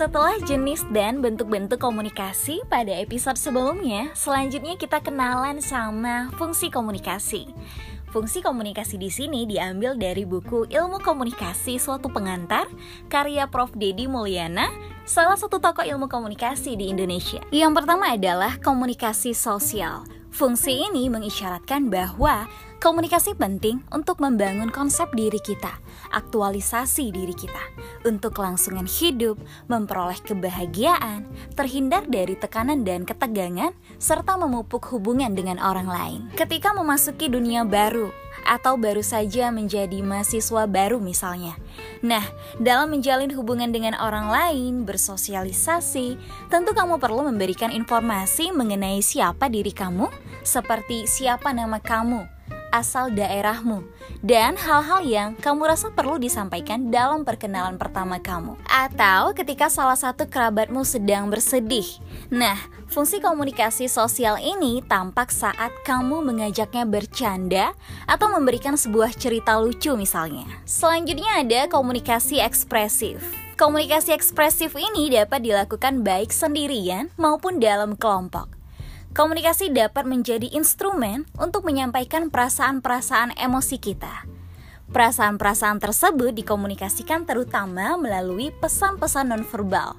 Setelah jenis dan bentuk-bentuk komunikasi pada episode sebelumnya, selanjutnya kita kenalan sama fungsi komunikasi. Fungsi komunikasi di sini diambil dari buku Ilmu Komunikasi Suatu Pengantar karya Prof. Dedi Mulyana, salah satu tokoh ilmu komunikasi di Indonesia. Yang pertama adalah komunikasi sosial. Fungsi ini mengisyaratkan bahwa komunikasi penting untuk membangun konsep diri kita, aktualisasi diri kita, untuk kelangsungan hidup, memperoleh kebahagiaan, terhindar dari tekanan dan ketegangan, serta memupuk hubungan dengan orang lain. Ketika memasuki dunia baru, atau baru saja menjadi mahasiswa baru misalnya. Nah, dalam menjalin hubungan dengan orang lain, bersosialisasi, tentu kamu perlu memberikan informasi mengenai siapa diri kamu, seperti siapa nama kamu, asal daerahmu, dan hal-hal yang kamu rasa perlu disampaikan dalam perkenalan pertama kamu, atau ketika salah satu kerabatmu sedang bersedih. Nah, fungsi komunikasi sosial ini tampak saat kamu mengajaknya bercanda atau memberikan sebuah cerita lucu, misalnya. Selanjutnya, ada komunikasi ekspresif. Komunikasi ekspresif ini dapat dilakukan baik sendirian maupun dalam kelompok. Komunikasi dapat menjadi instrumen untuk menyampaikan perasaan-perasaan emosi kita. Perasaan-perasaan tersebut dikomunikasikan terutama melalui pesan-pesan nonverbal.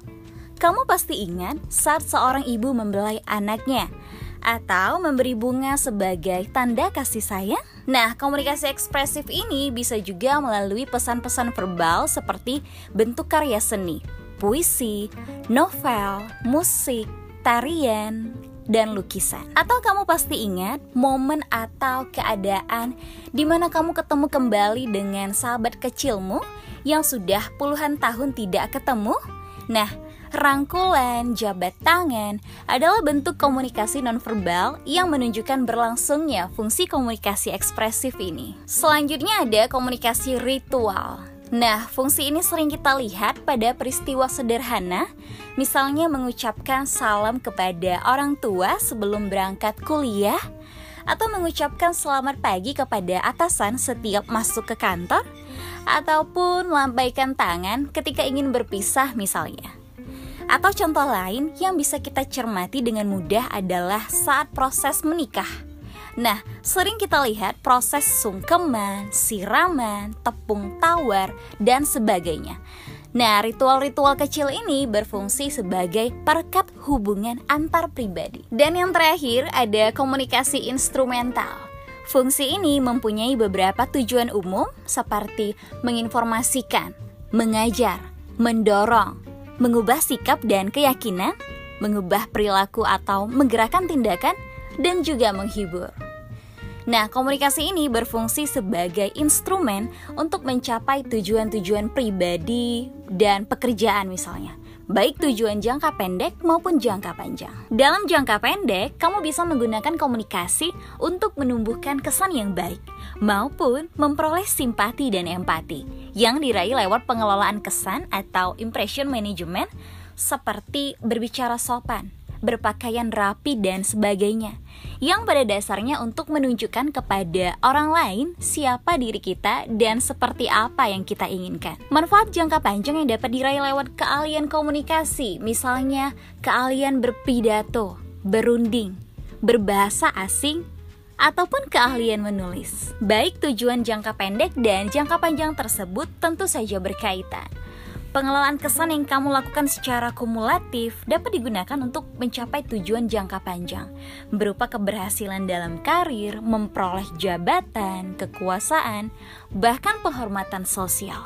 Kamu pasti ingat saat seorang ibu membelai anaknya atau memberi bunga sebagai tanda kasih sayang? Nah, komunikasi ekspresif ini bisa juga melalui pesan-pesan verbal seperti bentuk karya seni, puisi, novel, musik, tarian, dan lukisan. Atau kamu pasti ingat momen atau keadaan di mana kamu ketemu kembali dengan sahabat kecilmu yang sudah puluhan tahun tidak ketemu? Nah, rangkulan, jabat tangan adalah bentuk komunikasi nonverbal yang menunjukkan berlangsungnya fungsi komunikasi ekspresif ini. Selanjutnya ada komunikasi ritual. Nah, fungsi ini sering kita lihat pada peristiwa sederhana, misalnya mengucapkan salam kepada orang tua sebelum berangkat kuliah, atau mengucapkan selamat pagi kepada atasan setiap masuk ke kantor, ataupun melambaikan tangan ketika ingin berpisah, misalnya. Atau contoh lain yang bisa kita cermati dengan mudah adalah saat proses menikah Nah, sering kita lihat proses sungkeman, siraman, tepung tawar, dan sebagainya. Nah, ritual-ritual kecil ini berfungsi sebagai perekat hubungan antar pribadi. Dan yang terakhir ada komunikasi instrumental. Fungsi ini mempunyai beberapa tujuan umum seperti menginformasikan, mengajar, mendorong, mengubah sikap dan keyakinan, mengubah perilaku atau menggerakkan tindakan, dan juga menghibur. Nah, komunikasi ini berfungsi sebagai instrumen untuk mencapai tujuan-tujuan pribadi dan pekerjaan misalnya baik tujuan jangka pendek maupun jangka panjang. Dalam jangka pendek, kamu bisa menggunakan komunikasi untuk menumbuhkan kesan yang baik maupun memperoleh simpati dan empati yang diraih lewat pengelolaan kesan atau impression management seperti berbicara sopan, berpakaian rapi, dan sebagainya. Yang pada dasarnya untuk menunjukkan kepada orang lain siapa diri kita dan seperti apa yang kita inginkan. Manfaat jangka panjang yang dapat diraih lewat keahlian komunikasi, misalnya keahlian berpidato, berunding, berbahasa asing, ataupun keahlian menulis. Baik tujuan jangka pendek dan jangka panjang tersebut tentu saja berkaitan. Pengelolaan kesan yang kamu lakukan secara kumulatif dapat digunakan untuk mencapai tujuan jangka panjang, berupa keberhasilan dalam karir, memperoleh jabatan, kekuasaan, bahkan penghormatan sosial.